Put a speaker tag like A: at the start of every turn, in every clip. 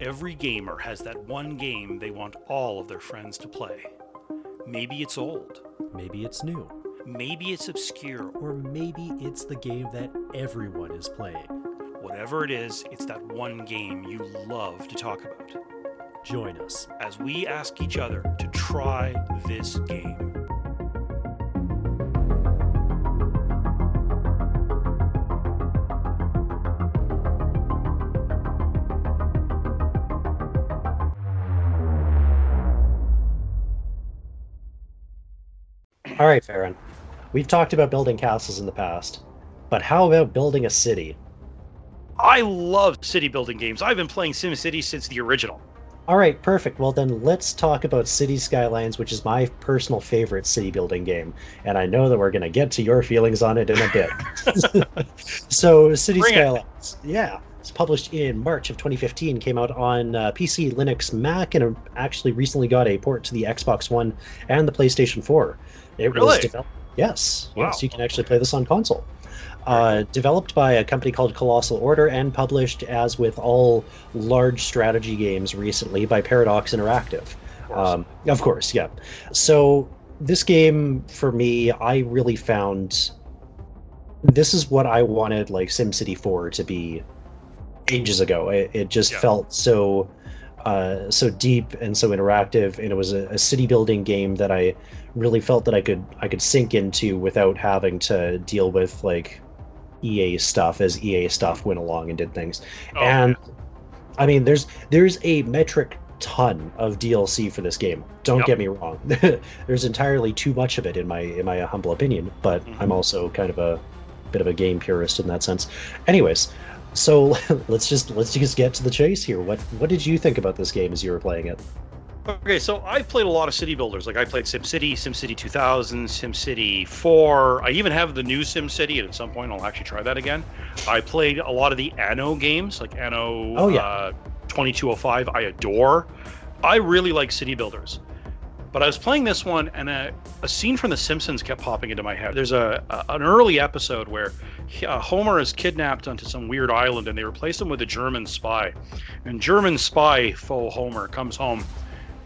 A: Every gamer has that one game they want all of their friends to play. Maybe it's old,
B: Maybe it's new.
A: maybe it's obscure,
B: Or maybe it's the game that everyone is playing.
A: whatever it is, it's that one game you love to talk about.
B: Join us.
A: As we ask each other to try this game.
C: All right, Farron. We've talked about building castles in the past, but how about building a city?
A: I love city building games. I've been playing SimCity since the original.
C: All right, perfect. Well, then let's talk about City Skylines, which is my personal favorite city building game. And I know that we're going to get to your feelings on it in a bit. so, City
A: Bring it.
C: Skylines, yeah, it's published in March of 2015, came out on uh, PC, Linux, Mac, and actually recently got a port to the Xbox One and the PlayStation 4. It was
A: Really?
C: developed. Yes,
A: Wow.
C: yes, you can actually play this on console. Uh, developed by a company called Colossal Order and published, as with all large strategy games recently, by Paradox Interactive. Um, of course, yeah. So this game, for me, I really found this is what I wanted, like SimCity 4 to be ages ago. It, it just
A: Yeah.
C: felt so uh, so deep and so interactive, and it was a, a city building game that I really felt that I could I could sink into without having to deal with like EA stuff as EA stuff went along and did things.
A: Oh,
C: and I mean, there's there's a metric ton of DLC for this game. Don't
A: Yep.
C: get me wrong. there's entirely too much of it in my in my humble opinion, but
A: Mhm.
C: I'm also kind of a bit of a game purist in that sense. Anyways, so let's just let's just get to the chase here. What what did you think about this game as you were playing it?
A: Okay, so I've played a lot of city builders. Like I played SimCity, SimCity 2000, SimCity 4. I even have the new SimCity, and at some point I'll actually try that again. I played a lot of the Anno games, like Anno
C: Oh, yeah.
A: uh, 2205. I adore. I really like city builders. But I was playing this one, and a, a scene from The Simpsons kept popping into my head. There's a, a an early episode where he- uh, Homer is kidnapped onto some weird island, and they replace him with a German spy. And German spy faux Homer comes home,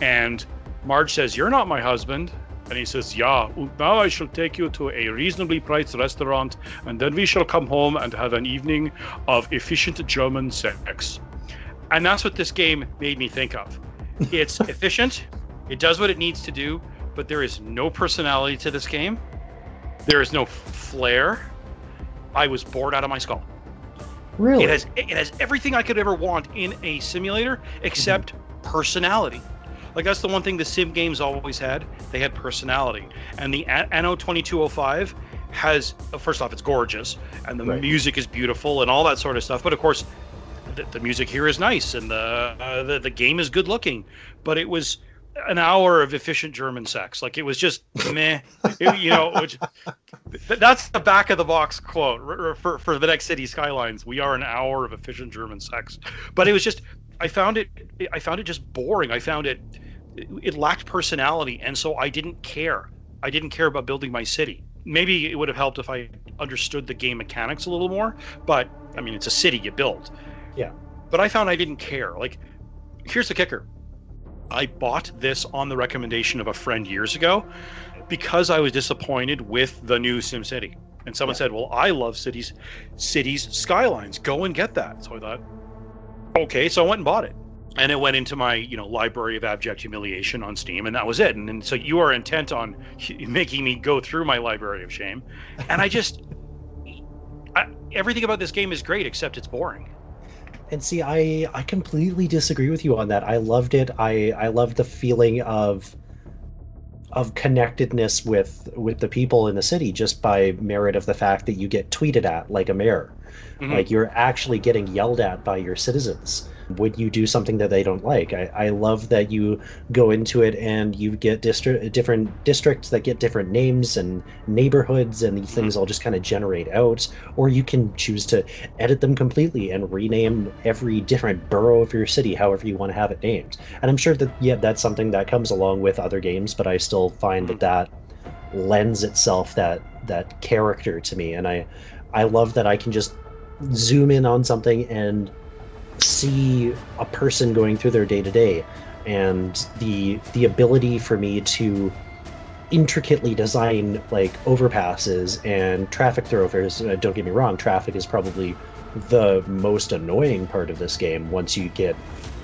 A: and Marge says, "You're not my husband." And he says, "Yeah. Now I shall take you to a reasonably priced restaurant, and then we shall come home and have an evening of efficient German sex." And that's what this game made me think of. It's efficient. It does what it needs to do, but there is no personality to this game. There is no flair. I was bored out of my skull.
C: Really?
A: It has it has everything I could ever want in a simulator except mm-hmm. personality. Like that's the one thing the sim games always had. They had personality. And the Anno 2205 has first off it's gorgeous and the
C: Right.
A: music is beautiful and all that sort of stuff. But of course the, the music here is nice and the, uh, the the game is good looking. But it was an hour of efficient German sex. Like it was just meh. It- you know, which That's the back of the box quote r- r- for, for the next city skylines. We are an hour of efficient German sex, but it was just I found it I found it just boring. I found it it lacked personality, and so I didn't care. I didn't care about building my city. Maybe it would have helped if I understood the game mechanics a little more, but I mean it's a city you build.
C: Yeah.
A: But I found I didn't care. Like here's the kicker. I bought this on the recommendation of a friend years ago because I was disappointed with the new SimCity. And someone
C: Yeah.
A: said, "Well, I love cities, cities skylines. Go and get that." So I thought, okay. So I went and bought it, and it went into my you know library of abject humiliation on Steam, and that was it. And, and so you are intent on making me go through my library of shame, and I just. I, everything about this game is great except it's boring.
C: And see, I I completely disagree with you on that. I loved it. I I loved the feeling of of connectedness with with the people in the city just by merit of the fact that you get tweeted at like a mayor.
A: Mhm.
C: Like you're actually getting yelled at by your citizens when you do something that they don't like. I, I love that you go into it and you get distri- different districts that get different names and neighborhoods, and these things mm-hmm. all just kind of generate out. Or you can choose to edit them completely and rename every different borough of your city however you want to have it named. And I'm sure that yeah, that's something that comes along with other games, but I still find that mm. that lends itself that that character to me, and I I love that I can just zoom in on something and see a person going through their day to day and the the ability for me to intricately design like overpasses and traffic thoroughfares uh, don't get me wrong traffic is probably the most annoying part of this game once you get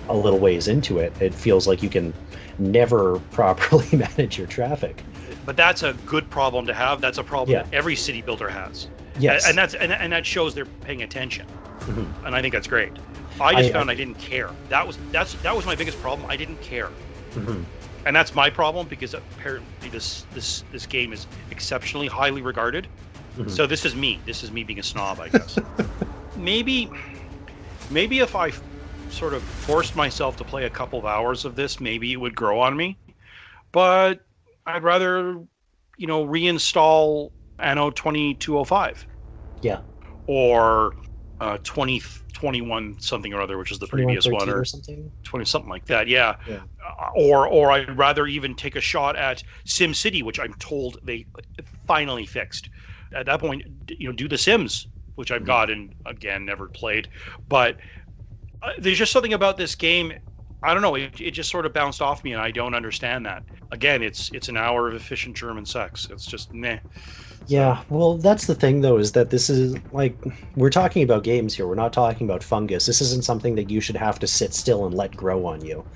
C: a little ways into it it feels like you can never properly manage your traffic
A: But that's a good problem to have. That's a problem
C: Yeah.
A: that every city builder has.
C: yes
A: And that's and, and that shows they're paying attention.
C: Mhm.
A: And I think that's great. I just
C: I-
A: found I didn't care. That was that's that was my biggest problem. I didn't care.
C: Mhm.
A: And that's my problem because apparently this this this game is exceptionally highly regarded.
C: Mhm.
A: So this is me. This is me being a snob, I guess. maybe maybe if I sort of forced myself to play a couple of hours of this, maybe it would grow on me. But I'd rather, you know, reinstall Anno 2205
C: yeah
A: or uh 2021 something or other, which is the previous one or
C: or something?
A: 20 something like that yeah,
C: Yeah.
A: Uh, or or i'd rather even take a shot at sim city which i'm told they finally fixed. At that point you know do the sims which i've
C: Mhm.
A: got and again never played. But uh, there's just something about this game i don't know it, it just sort of bounced off me and i don't understand that. Again it's it's an hour of efficient german sex. It's just meh
C: Yeah, well, that's the thing though, is that this is like we're talking about games here. We're not talking about fungus. This isn't something that you should have to sit still and let grow on you.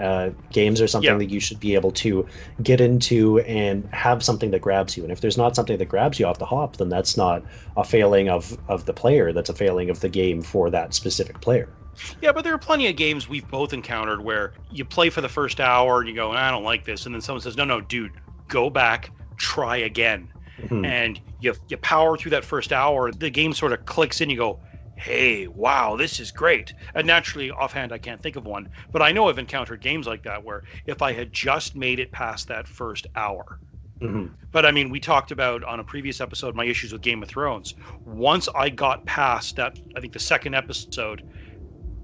C: Uh, games are something
A: Yeah.
C: that you should be able to get into and have something that grabs you. And if there's not something that grabs you off the hop, then that's not a failing of of the player. That's a failing of the game for that specific player.
A: Yeah, but there are plenty of games we've both encountered where you play for the first hour and you go, I don't like this, and then someone says, No, no, dude, go back, try again,
C: Mhm.
A: and you you power through that first hour. The game sort of clicks in. You go, Hey, wow, this is great. And naturally, offhand, I can't think of one, but I know I've encountered games like that where if I had just made it past that first hour,
C: Mhm.
A: but I mean, we talked about on a previous episode my issues with Game of Thrones. Once I got past that, I think the second episode,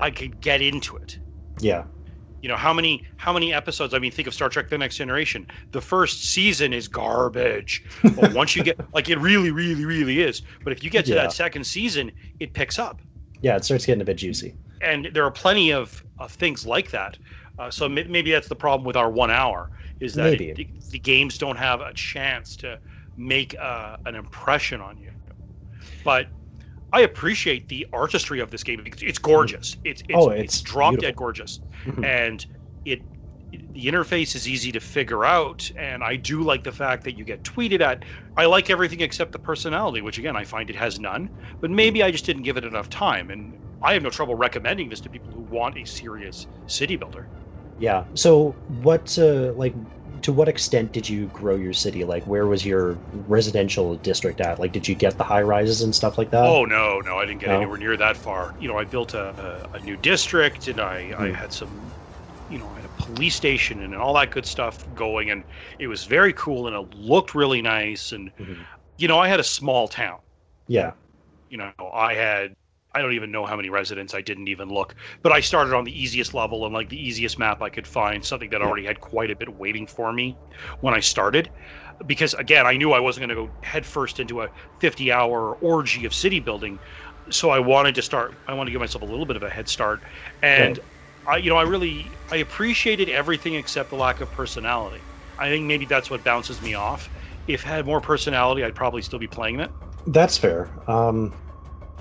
A: I could get into it.
C: Yeah,
A: You know how many how many episodes? I mean, think of Star Trek: The Next Generation. The first season is garbage, but once you get like it really, really, really is. But if you get to
C: Yeah.
A: that second season, it picks up,
C: yeah, it starts getting a bit juicy.
A: and there are plenty of, of things like that. Uh, so may- maybe that's the problem with our one hour is that it, the, the games don't have a chance to make uh, an impression on you. But I appreciate the artistry of this game. It's, it's gorgeous. It's it's,
C: Oh,
A: it's,
C: it's
A: drop dead gorgeous,
C: Mhm.
A: and it the interface is easy to figure out and i do like the fact that you get tweeted at i like everything except the personality which again i find it has none but maybe i just didn't give it enough time and i have no trouble recommending this to people who want a serious city builder
C: Yeah. So, what, uh, like, to what extent did you grow your city? Like, where was your residential district at? Like, did you get the high rises and stuff like that?
A: oh no no i didn't get
C: No?
A: anywhere near that far you know i built a, a, a new district and i i
C: Hmm.
A: had some you know I had a police station and all that good stuff going and it was very cool and it looked really nice and
C: Mhm.
A: you know i had a small town
C: Yeah.
A: you know i had i don't even know how many residents i didn't even look but i started on the easiest level and like the easiest map i could find something that already had quite a bit waiting for me when i started. Because again i knew i wasn't going to go headfirst into a 50 hour orgy of city building so i wanted to start i wanted to give myself a little bit of a head start. And i you know i really i appreciated everything except the lack of personality. I think maybe that's what bounces me off. If it had more personality i'd probably still be playing it.
C: That's fair. Um,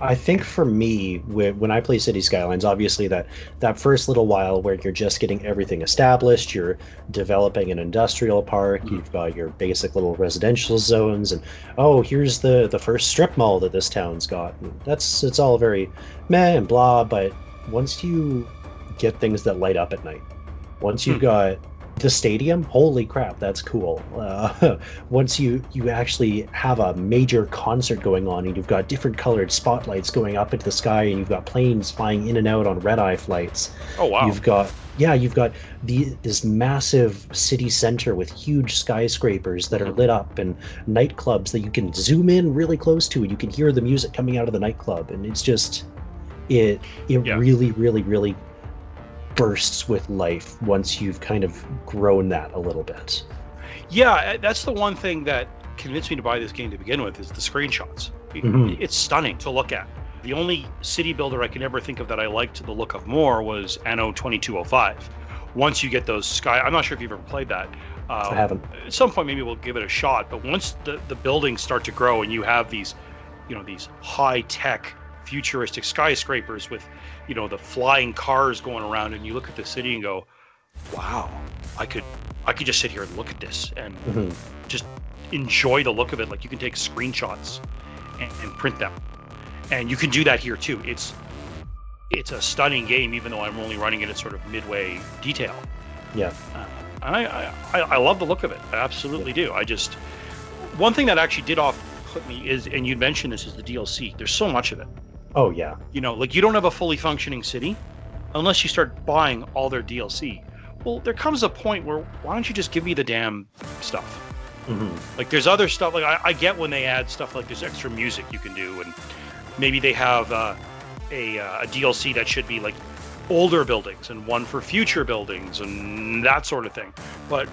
C: I think for me, when I play City Skylines, obviously that that first little while where you're just getting everything established, you're developing an industrial park,
A: Mhm.
C: you've got your basic little residential zones, and oh, here's the the first strip mall that this town's got. And that's it's all very meh and blah. But once you get things that light up at night, once you've
A: Hmm.
C: got the stadium, holy crap, that's cool. Uh, once you you actually have a major concert going on and you've got different colored spotlights going up into the sky and you've got planes flying in and out on red eye flights
A: oh wow
C: you've got yeah you've got the this massive city center with huge skyscrapers that are lit up and nightclubs that you can zoom in really close to and you can hear the music coming out of the nightclub and it's just it it
A: Yeah.
C: really really really bursts with life once you've kind of grown that a little bit
A: Yeah, uh, that's the one thing that convinced me to buy this game to begin with is the screenshots.
C: Mhm.
A: It's stunning to look at. The only city builder I can ever think of that I liked the look of more was Anno 2205. Once you get those sky, I'm not sure if you've ever played that.
C: I haven't.
A: At some point, maybe we'll give it a shot. But once the, the buildings start to grow and you have these, you know, these high tech, futuristic skyscrapers with, you know, the flying cars going around, and you look at the city and go, wow, I could, I could just sit here and look at this and
C: Mhm.
A: just enjoy the look of it. Like you can take screenshots and, and print them, and you can do that here too. It's, it's a stunning game, even though I'm only running it at sort of midway detail.
C: Yeah.
A: Uh, and I, I, I love the look of it. I absolutely do. I just one thing that actually did off put me is, and you mentioned this is the DLC. There's so much of it.
C: Oh yeah.
A: You know, like you don't have a fully functioning city unless you start buying all their DLC. Well, there comes a point where why don't you just give me the damn stuff?
C: hmm
A: Like there's other stuff. Like I, I get when they add stuff like there's extra music you can do, and maybe they have uh, a, uh, a DLC that should be like older buildings and one for future buildings and that sort of thing. But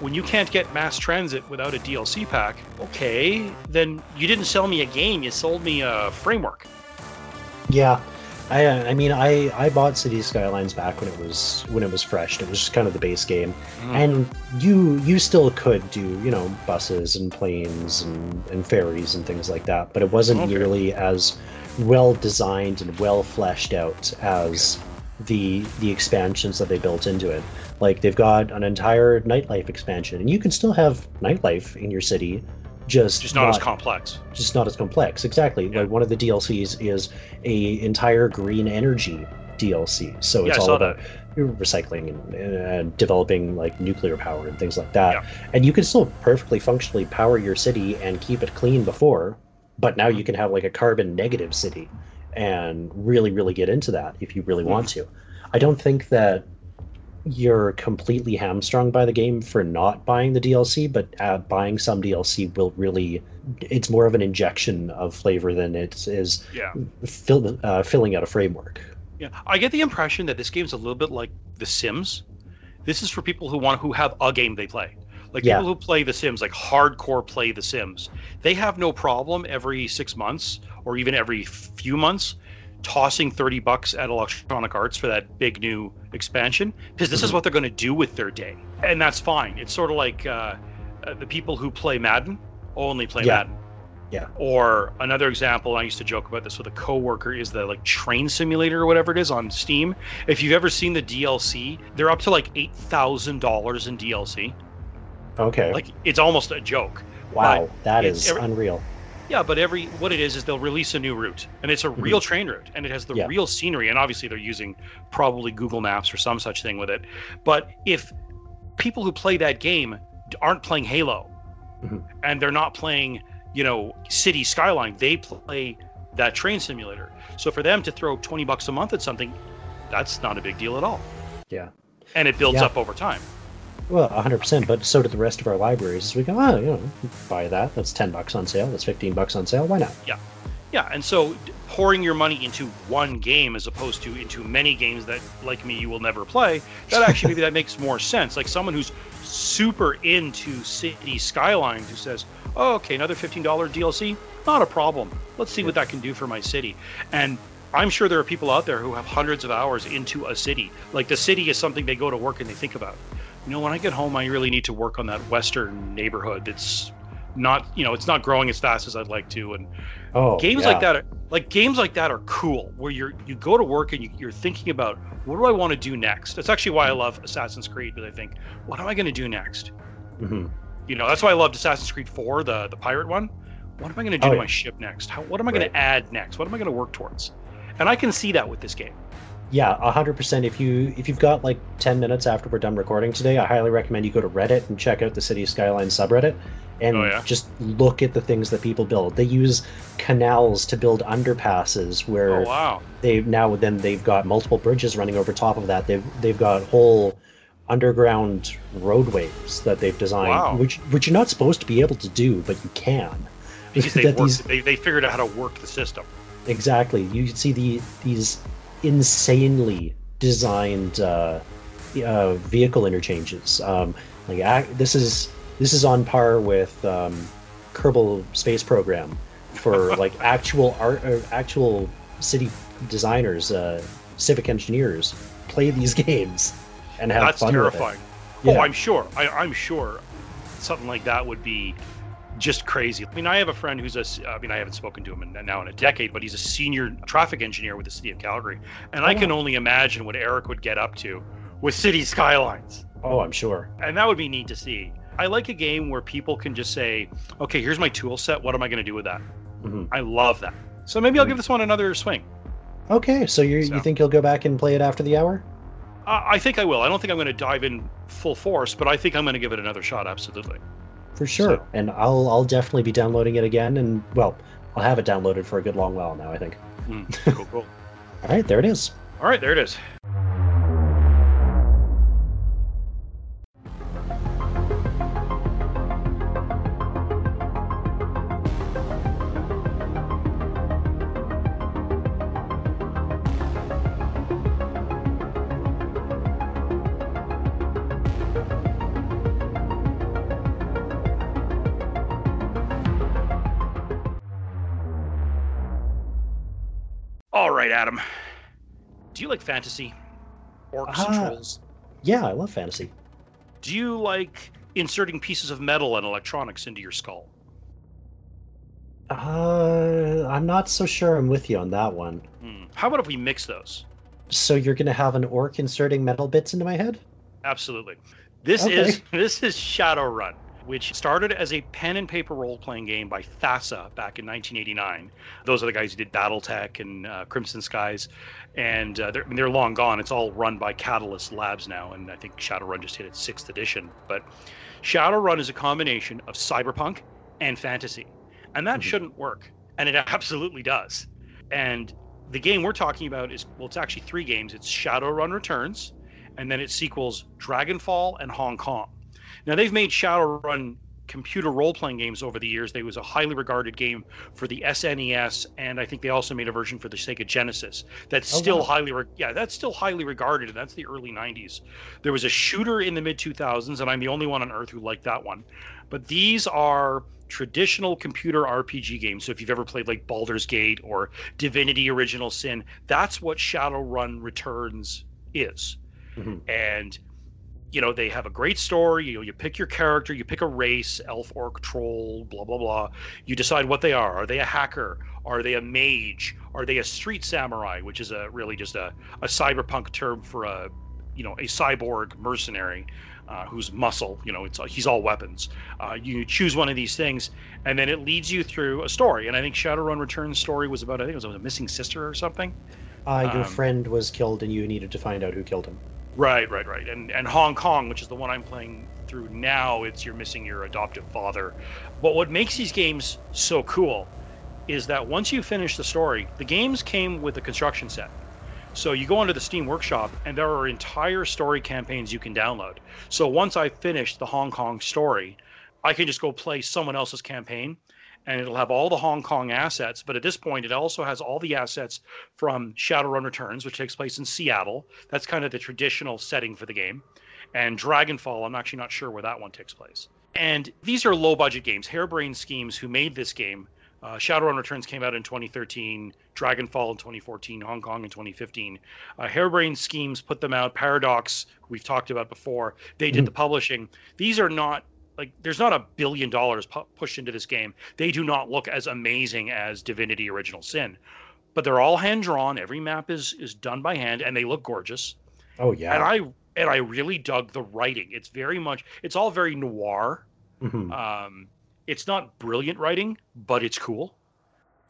A: when you can't get mass transit without a DLC pack, okay, then you didn't sell me a game. You sold me a framework.
C: Yeah. I, uh, I mean I, I bought City Skylines back when it was when it was fresh. It was just kind of the base game, and you you still could do you know buses and planes and, and ferries and things like that, but it wasn't
A: Okay.
C: nearly as well designed and well fleshed out as the the expansions that they built into it. Like they've got an entire nightlife expansion, and you can still have nightlife in your city, just
A: just not, as complex.
C: just not as complex. Exactly.
A: Yeah.
C: Like one of the DLCs is a entire green energy DLC. So it's
A: I
C: all about recycling and, and developing like nuclear power and things like that.
A: Yeah.
C: And you can still perfectly functionally power your city and keep it clean before, but now
A: Mm-hmm.
C: you can have like a carbon negative city and really really get into that if you really want
A: Mm-hmm.
C: to. I don't think that you're completely hamstrung by the game for not buying the DLC, but uh, buying some DLC will really. It's more of an injection of flavor than it is
A: Yeah.
C: fill, uh, filling out a framework.
A: Yeah, I get the impression that this game's a little bit like The Sims. This is for people who want who have a game they play. Like
C: Yeah.
A: people who play The Sims, like hardcore play The Sims. They have no problem every six months or even every few months tossing 30 bucks at Electronic Arts for that big new expansion because this is
C: Mhm.
A: what they're going to do with their day. And that's fine. It's sort of like uh, uh, the people who play Madden only play
C: Yeah.
A: Madden.
C: Yeah.
A: Or another example, I used to joke about this with a coworker, is the like train simulator or whatever it is on Steam. If you've ever seen the DLC, they're up to like eight thousand dollars in DLC.
C: Okay.
A: Like it's almost a joke.
C: wow, that is
A: every-
C: unreal.
A: Yeah, but every what it is is they'll release a new route, and it's a real train route, and it has the
C: Yeah.
A: real scenery, and obviously they're using probably Google Maps or some such thing with it. But if people who play that game aren't playing Halo,
C: Mhm.
A: and they're not playing, you know, City Skyline, they play that train simulator. So for them to throw twenty bucks a month at something, that's not a big deal at all,
C: Yeah.
A: and it builds
C: Yeah.
A: up over time.
C: Well, 100%, but so did the rest of our libraries. We go, oh, you know, buy that. That's 10 bucks on sale. That's 15 bucks on sale. Why not?
A: Yeah, Yeah. and so pouring your money into one game as opposed to into many games that, like me, you will never play, that actually maybe that makes more sense. Like someone who's super into City Skylines who says, "Oh, okay, another fifteen dollar DLC, not a problem. Let's see what that can do for my city." And I'm sure there are people out there who have hundreds of hours into a city. Like the city is something they go to work and they think about. You know, when I get home, I really need to work on that western neighborhood. That's not, you know, it's not growing as fast as I'd like to, and
C: Oh,
A: games
C: yeah.
A: like that are like games like that are cool where you're you go to work and you, you're thinking about what do i want to do next? That's actually why i love assassin's creed because i think what am i going to do next?
C: Mhm.
A: you know that's why i loved assassin's creed 4 the the pirate one. What am i going to do
C: Oh,
A: to my ship next? How, what am i going to add next? What am i going to work towards? And i can see that with this game
C: Yeah, 100%. If you if you've got like 10 minutes after we're done recording today, I highly recommend you go to Reddit and check out the City Skyline subreddit and
A: Oh, yeah?
C: just look at the things that people build. They use canals to build underpasses where
A: oh wow
C: they now then they've got multiple bridges running over top of that. They've they've got whole underground roadways that they've designed,
A: Wow.
C: which which you're not supposed to be able to do, but you can.
A: because they worked,
C: these-
A: they, they figured out how to work the system
C: exactly. You can see the these insanely designed uh, uh, vehicle interchanges. Um, like ac- this is this is on par with um, Kerbal Space Program for like actual art, or actual city designers, uh, civic engineers play these games and have
A: That's
C: fun
A: terrifying.
C: with it.
A: Oh. I'm sure. I, I'm sure something like that would be just crazy. I mean, I have a friend who's a, I mean, I haven't spoken to him in, now in a decade, but he's a senior traffic engineer with the city of Calgary, and
C: Oh,
A: I can
C: wow.
A: only imagine what Eric would get up to with city skylines,
C: Oh, I'm sure.
A: and that would be neat to see. I like a game where people can just say, "Okay, here's my tool set. What am I going to do with that?"
C: Mhm.
A: I love that. So maybe I'll give this one another swing.
C: Okay, so you
A: So-
C: you think you'll go back and play it after the hour?
A: Uh, I think I will. I don't think I'm going to dive in full force, but I think I'm going to give it another shot. Absolutely.
C: For sure.
A: So-
C: And I'll I'll definitely be downloading it again and well, I'll have it downloaded for a good long while now, I think.
A: Mm, cool, cool.
C: All right, there it is.
A: All right, there it is. Right, Adam. Do you like fantasy? Orcs and
C: Ah.
A: trolls?
C: Yeah, I love fantasy.
A: Do you like inserting pieces of metal and electronics into your skull?
C: Uh, I'm not so sure I'm with you on that one.
A: Hmm. How about if we mix those?
C: So you're gonna have an orc inserting metal bits into my head?
A: Absolutely. This
C: Okay.
A: is this is Shadowrun, which started as a pen and paper role-playing game by FASA back in 1989. Those are the guys who did BattleTech and uh, Crimson Skies, and uh, they're, I mean, they're long gone. It's all run by Catalyst Labs now, and I think Shadowrun just hit its sixth edition. But Shadowrun is a combination of cyberpunk and fantasy, and that
C: Mhm.
A: shouldn't work, and it absolutely does. And the game we're talking about is well, it's actually three games. It's Shadowrun Returns, and then its sequels Dragonfall and Hong Kong. Now they've made Shadowrun computer role-playing games over the years. They was a highly regarded game for the SNES, and I think they also made a version for the Sega Genesis. That's
C: Oh,
A: still
C: wow.
A: highly, re- yeah, that's still highly regarded, and that's the early '90s. There was a shooter in the mid 2000s, and I'm the only one on earth who liked that one. But these are traditional computer RPG games. So if you've ever played like Baldur's Gate or Divinity Original Sin, that's what Shadowrun Returns is.
C: Mhm.
A: And you know, they have a great story. You know, you pick your character, you pick a race, elf, orc, troll, blah blah blah. You decide what they are. Are they a hacker? Are they a mage? Are they a street samurai, which is a really just a, a cyberpunk term for a you know a cyborg mercenary uh, who's muscle. You know, it's he's all weapons. Uh, you choose one of these things, and then it leads you through a story. And I think Shadowrun Returns story was about I think it was a missing sister or something.
C: Uh, your
A: Um,
C: friend was killed and you needed to find out who killed him.
A: Right, right, right. And and Hong Kong, which is the one I'm playing through now, it's you're missing your adoptive father. But what makes these games so cool is that once you finish the story, the games came with a construction set. So you go onto the Steam Workshop and there are entire story campaigns you can download. So once I finish the Hong Kong story, I can just go play someone else's campaign and it'll have all the Hong Kong assets, but at this point it also has all the assets from Shadowrun Returns, which takes place in Seattle. That's kind of the traditional setting for the game. And Dragonfall, I'm actually not sure where that one takes place. And these are low budget games. Harebrained Schemes, who made this game, uh, Shadowrun Returns came out in 2013, Dragonfall in 2014, Hong Kong in 2015. Uh, Harebrained Schemes put them out. Paradox, we've talked about before, they did
C: Mhm.
A: the publishing. These are not like there's not a billion dollars pu- pushed into this game. They do not look as amazing as Divinity Original Sin, but they're all hand drawn. Every map is is done by hand, and they look gorgeous.
C: Oh yeah.
A: And I and I really dug the writing. It's very much it's all very noir.
C: Mhm.
A: Um, it's not brilliant writing, but it's cool.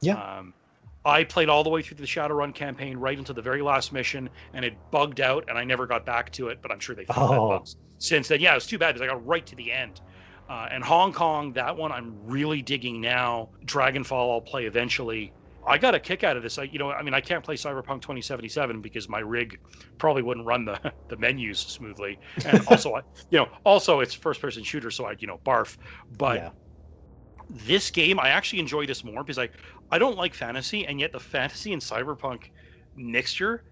C: Yeah.
A: Um, I played all the way through the Shadowrun campaign right until the very last mission, and it bugged out, and I never got back to it. But I'm sure they fixed that
C: Oh.
A: bug since then. Yeah, it was too bad because I got right to the end. Uh, and Hong Kong, that one I'm really digging now. Dragonfall, I'll play eventually. I got a kick out of this. I, you know, I mean, I can't play Cyberpunk 2077 because my rig probably wouldn't run the the menus smoothly, and also, I, you know, also it's first person shooter, so I'd you know, barf. But
C: yeah.
A: this game, I actually enjoy this more because I I don't like fantasy, and yet the fantasy and cyberpunk mixture,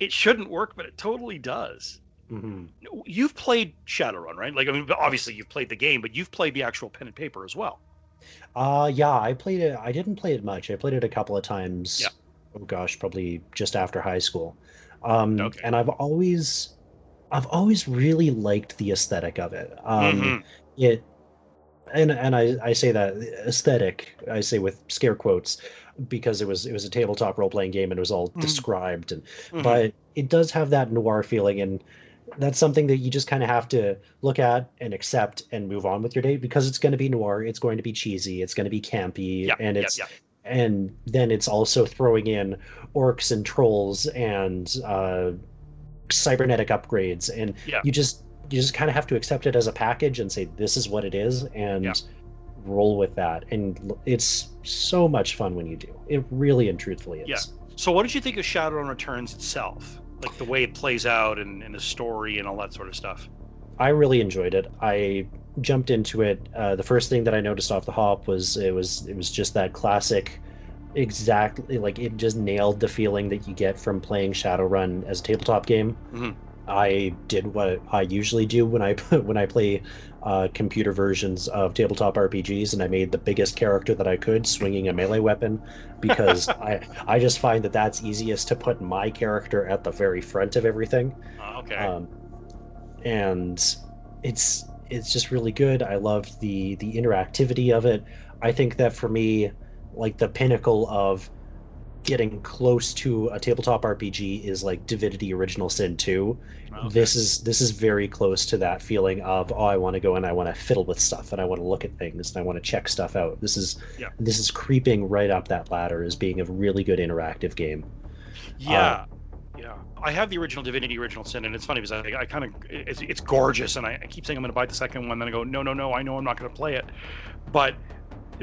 A: it shouldn't work, but it totally does.
C: Hmm
A: You've played Shadowrun, right? Like, I mean, obviously you've played the game, but you've played the actual pen and paper as well.
C: Uh yeah, I played it. I didn't play it much. I played it a couple of times
A: Yeah.
C: oh gosh, probably just after high school. Um,
A: Okay.
C: And I've always, I've always really liked the aesthetic of it. Um,
A: Mhm.
C: It, and and I, I say that aesthetic, I say with scare quotes, because it was it was a tabletop role playing game and it was all
A: Mhm.
C: described and
A: Mhm.
C: but it does have that noir feeling and that's something that you just kind of have to look at and accept and move on with your day because it's going to be noir it's going to be cheesy it's going to be campy
A: yeah,
C: and it's
A: yeah.
C: and then it's also throwing in orcs and trolls and uh, cybernetic upgrades and
A: Yeah.
C: you just you just kind of have to accept it as a package and say this is what it is and
A: Yeah.
C: roll with that and it's so much fun when you do it really and truthfully is
A: Yeah. So, what did you think of Shadowrun Returns itself? Like the way it plays out and, and the story and all that sort of stuff.
C: I really enjoyed it. I jumped into it. Uh, the first thing that I noticed off the hop was it was it was just that classic, exactly like it just nailed the feeling that you get from playing Shadowrun as a tabletop game.
A: Mhm.
C: I did what I usually do when I when I play uh, computer versions of tabletop RPGs, and I made the biggest character that I could, swinging a melee weapon, because I I just find that that's easiest to put my character at the very front of everything
A: Uh, okay.
C: um, and it's it's just really good. I love the the interactivity of it. I think that for me, like the pinnacle of getting close to a tabletop RPG is like Divinity Original Sin 2.
A: okay.
C: This is this is very close to that feeling of oh I want to go and I want to fiddle with stuff and I want to look at things and I want to check stuff out. This is
A: Yeah.
C: this is creeping right up that ladder as being a really good interactive game.
A: Yeah, uh, yeah. I have the original Divinity Original Sin, and it's funny because I, I kind of it's, it's gorgeous, and I, I keep saying I'm going to buy the second one, then I go, no, no, no, I know I'm not going to play it, but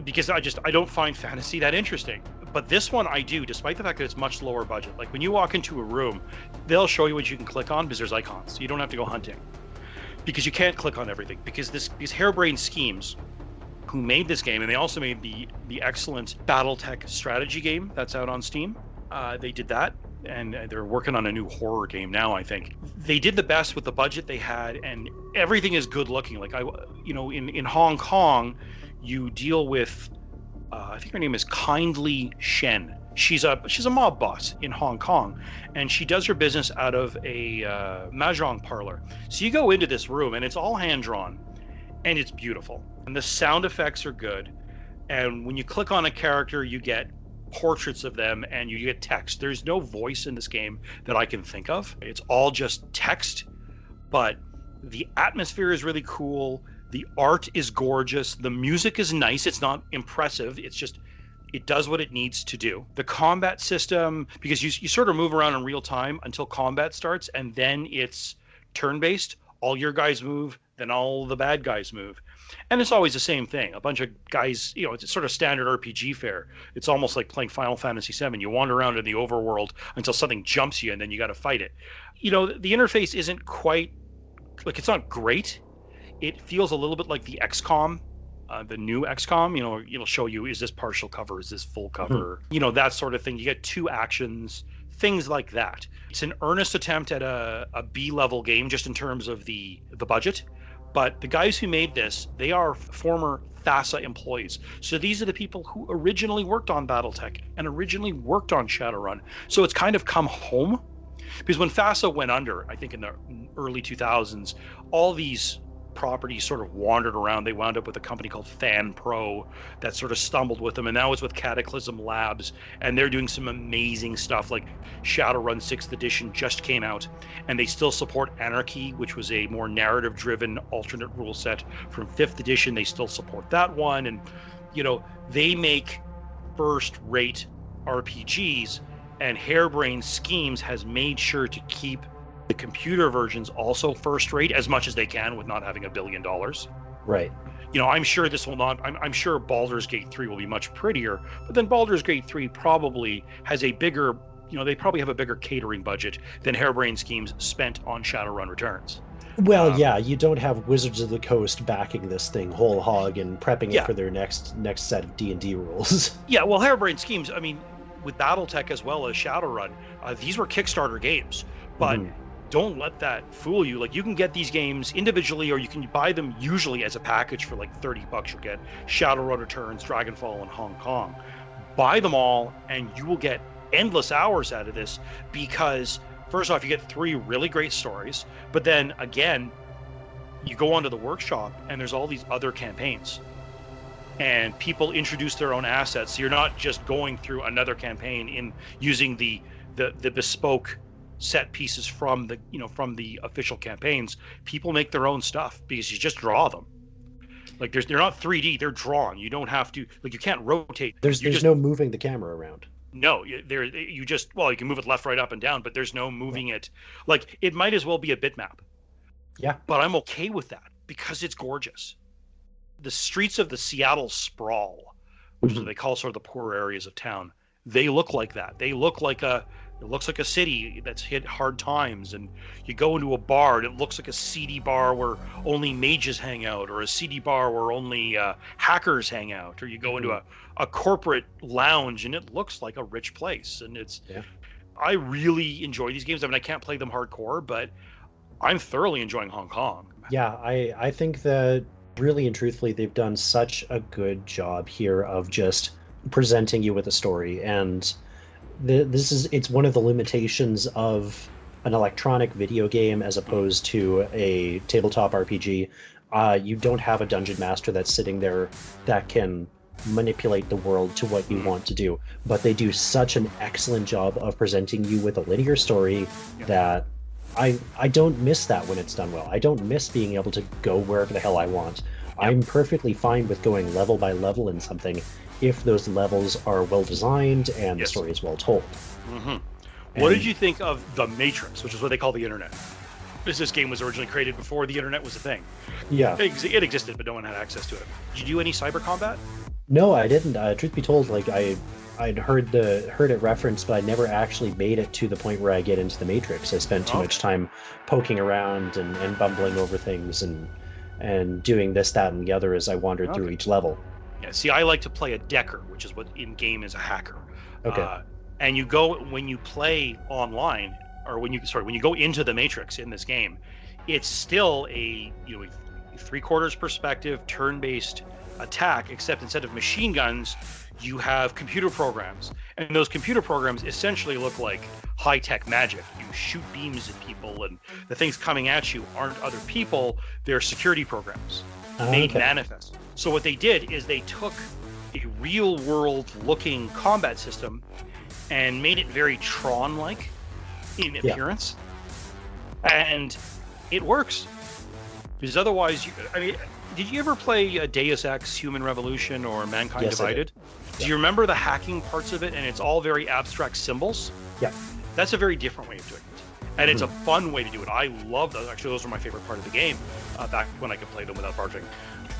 A: because I just I don't find fantasy that interesting. But this one I do, despite the fact that it's much lower budget. Like when you walk into a room, they'll show you what you can click on because there's icons. You don't have to go hunting because you can't click on everything because this these harebrained schemes who made this game and they also made the the excellent battletech strategy game that's out on steam uh, they did that and they're working on a new horror game now i think they did the best with the budget they had and everything is good looking like i you know in in hong kong you deal with uh, i think her name is Kindly Cheng. She's a she's a mob boss in hong kong and she does her business out of a uh, mahjong parlor. So you go into this room and it's all hand drawn and it's beautiful. And the sound effects are good and when you click on a character you get portraits of them and you get text. There's no voice in this game that i can think of. It's all just text but the atmosphere is really cool the art is gorgeous. The music is nice. It's not impressive. It's just it does what it needs to do. The combat system because you, you sort of move around in real time until combat starts and then it's turn based all your guys move then all the bad guys move. And it's always the same thing. A bunch of guys you know it's sort of standard rpg fare. It's almost like playing final fantasy 7 you wander around in the overworld until something jumps you and then you got to fight it. You know the interface isn't quite like it's not great it feels a little bit like the xcom uh, the new XCOM, you know, it'll show you is this partial cover, is this full cover, you know, that sort of thing. You get two actions, things like that. It's an earnest attempt at a, a B level game, just in terms of the the budget. But the guys who made this, they are former FASA employees. So these are the people who originally worked on BattleTech and originally worked on Shadowrun. So it's kind of come home. Because when FASA went under, I think in the early 2000s, all these properties sort of wandered around. They wound up with a company called FanPro that sort of stumbled with them, and now it's with Cataclysm Labs, and they're doing some amazing stuff. Like Shadowrun Sixth Edition just came out, and they still support Anarchy, which was a more narrative-driven alternate rule set from Fifth Edition. They still support that one, and you know they make first-rate RPGs, and Harebrained Schemes has made sure to keep the computer versions also first rate as much as they can with not having a billion dollars.
C: Right.
A: You know, I'm sure this will not, I'm, I'm sure Baldur's Gate 3 will be much prettier, but then Baldur's Gate 3 probably has a bigger, you know, they probably have a bigger catering budget than Harebrained Schemes spent on Shadowrun Returns.
C: Well,
A: Um,
C: yeah, you don't have Wizards of the Coast backing this thing whole hog and prepping
A: Yeah.
C: it for their next next set of D and D rules.
A: Yeah, well, Harebrained Schemes, I mean, with BattleTech as well as Shadowrun, uh, these were Kickstarter games, but
C: Mhm.
A: Don't let that fool you. Like you can get these games individually, or you can buy them usually as a package for like thirty bucks. You'll get Shadowrun Returns, Dragonfall, and Hong Kong. Buy them all, and you will get endless hours out of this because first off, you get three really great stories, but then again, you go onto the workshop and there's all these other campaigns and people introduce their own assets so you're not just going through another campaign in using the the, the bespoke set pieces from the you know from the official campaigns people make their own stuff because you just draw them. Like there's they're not 3d they're drawn. You don't have to like you can't rotate.
C: There's
A: you
C: there's
A: just,
C: no moving the camera around.
A: no you- there you just well you can move it left right up and down but there's no moving it. Like it might as well be a bitmap.
C: Yeah.
A: but i'm okay with that because it's gorgeous. The streets of the seattle sprawl which is what
C: Mhm.
A: they call sort of the poorer areas of town they look like that. They look like a it looks like a city that's hit hard times and you go into a bar and it looks like a seedy bar where only mages hang out or a seedy bar where only uh, hackers hang out or you go into a, a corporate lounge and it looks like a rich place and it's
C: Yeah.
A: i really enjoy these games. I mean i can't play them hardcore but i'm thoroughly enjoying hong kong.
C: Yeah, I I think that really and truthfully they've done such a good job here of just presenting you with a story and the, this is it's one of the limitations of an electronic video game as opposed to a tabletop RPG. Uh, you don't have a dungeon master that's sitting there that can manipulate the world to what you
A: Mhm.
C: want to do, but they do such an excellent job of presenting you with a linear story
A: Yeah.
C: that I I don't miss that when it's done well. I don't miss being able to go wherever the hell I want. I'm perfectly fine with going level by level in something if those levels are well designed and
A: Yes.
C: the story is well told.
A: hmm what did you think of the matrix which is what they call the internet this this game was originally created before the internet was a thing
C: Yeah.
A: it, ex- it existed but no one had access to it did you do any cyber combat
C: No, I didn't. Uh, truth be told, like I I'd heard the heard it referenced, but I never actually made it to the point where I get into the Matrix. I spent too much time poking around and, and bumbling over things and and doing this, that, and the other as I wandered through each level.
A: Yeah, see, I like to play a decker, which is what in game is a hacker.
C: Okay.
A: Uh, and you go when you play online, or when you sorry, when you go into the Matrix in this game, it's still a you know a three quarters perspective, turn based attack, except instead of machine guns, you have computer programs, and those computer programs essentially look like high tech magic. You shoot beams at people, and the things coming at you aren't other people; they're security programs
C: Ah,
A: made
C: okay.
A: manifest. So what they did is they took a real world looking combat system and made it very Tron like in
C: Yeah.
A: appearance. And it works. Because otherwise, you, I mean, did you ever play uh, Deus Ex Human Revolution or Mankind
C: Yes.
A: Divided? Do you remember the hacking parts of it? And it's all very abstract symbols?
C: Yeah.
A: That's a very different way of doing it. And it's a fun way to do it. I love those. Actually, those were my favorite part of the game uh, back when I could play them without barging.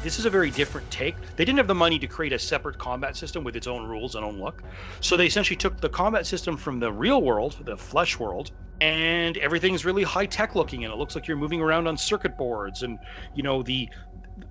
A: This is a very different take. They didn't have the money to create a separate combat system with its own rules and own look. So they essentially took the combat system from the real world, the flesh world, and everything's really high tech looking and it looks like you're moving around on circuit boards and you know the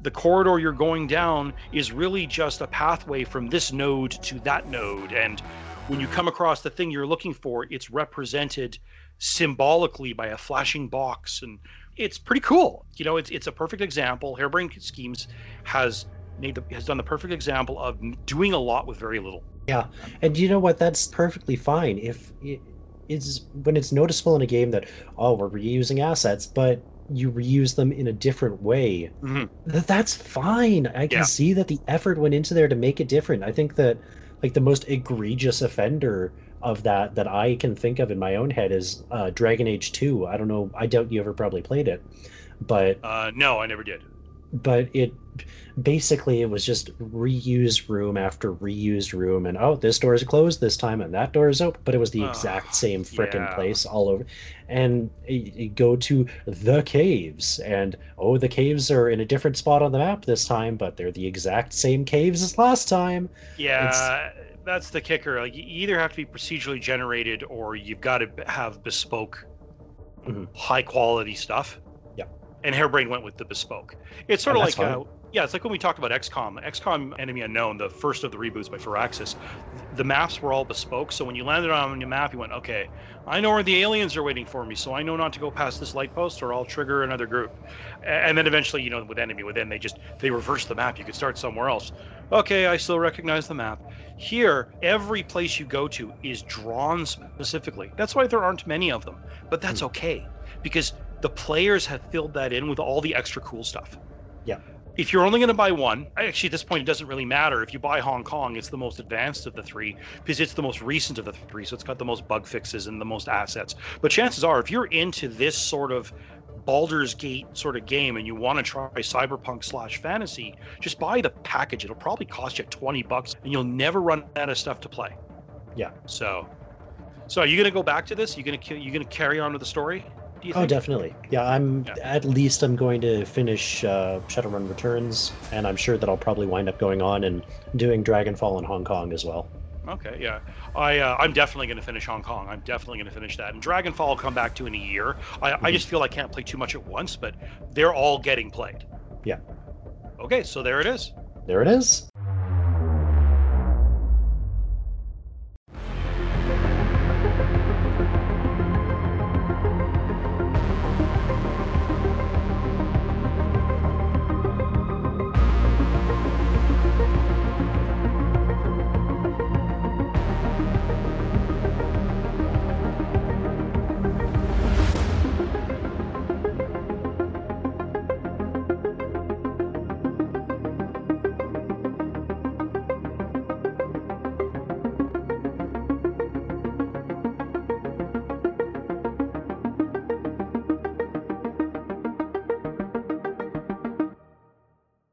A: the corridor you're going down is really just a pathway from this node to that node and when you come across the thing you're looking for it's represented symbolically by a flashing box and it's pretty cool you know it's, it's a perfect example harebrained schemes has made the, has done the perfect example of doing a lot with very little
C: Yeah, and you know what? That's perfectly fine if it is when it's noticeable in a game that oh we're reusing assets, but you reuse them in a different way.
A: Mhm.
C: That's fine. I can
A: Yeah.
C: see that the effort went into there to make it different. I think that like the most egregious offender of that that I can think of in my own head is uh, Dragon Age Two. I don't know. I doubt you ever probably played it, but
A: uh, no i never did
C: but it basically it was just reused room after reused room and oh this door is closed this time and that door is open but it was the
A: Ugh,
C: exact same frickin'
A: yeah.
C: place all over and you you go to the caves and oh the caves are in a different spot on the map this time but they're the exact same caves as last time
A: Yeah, that's the kicker. Like you either have to be procedurally generated or you've got to have bespoke,
C: Mhm.
A: high quality stuff.
C: Yeah.
A: And Harebrain went with the bespoke. It's sort
C: And
A: of like uh, Yeah, it's like when we talked about XCOM. XCOM Enemy Unknown, the first of the reboots by Firaxis, the maps were all bespoke. So when you landed on your map, you went, okay, I know where the aliens are waiting for me, so I know not to go past this light post or I'll trigger another group. And then eventually, you know, with Enemy Within, they just they reverse the map. You could start somewhere else. Okay, I still recognize the map. Here, every place you go to is drawn specifically. That's why there aren't many of them. But that's hmm. okay because the players have filled that in with all the extra cool stuff.
C: Yeah.
A: If you're only going to buy one, actually, at this point, it doesn't really matter. If you buy Hong Kong, it's the most advanced of the three because it's the most recent of the three. So it's got the most bug fixes and the most assets. But chances are, if you're into this sort of Baldur's Gate sort of game and you want to try cyberpunk slash fantasy, just buy the package. It'll probably cost you 20 bucks and you'll never run out of stuff to play.
C: Yeah.
A: So, so are you going to go back to this? You going to you going to carry on with the story? Do you
C: Oh, definitely. Yeah, I'm
A: Yeah.
C: at least I'm going to finish uh, Shadowrun Returns, and I'm sure that I'll probably wind up going on and doing Dragonfall in Hong Kong as well.
A: Okay, yeah. I uh, I'm definitely going to finish Hong Kong. I'm definitely going to finish that. And Dragonfall I'll come back to in a year. I, I just feel I can't play too much at once, but they're all getting played.
C: Yeah.
A: Okay, so there it is.
C: There it is.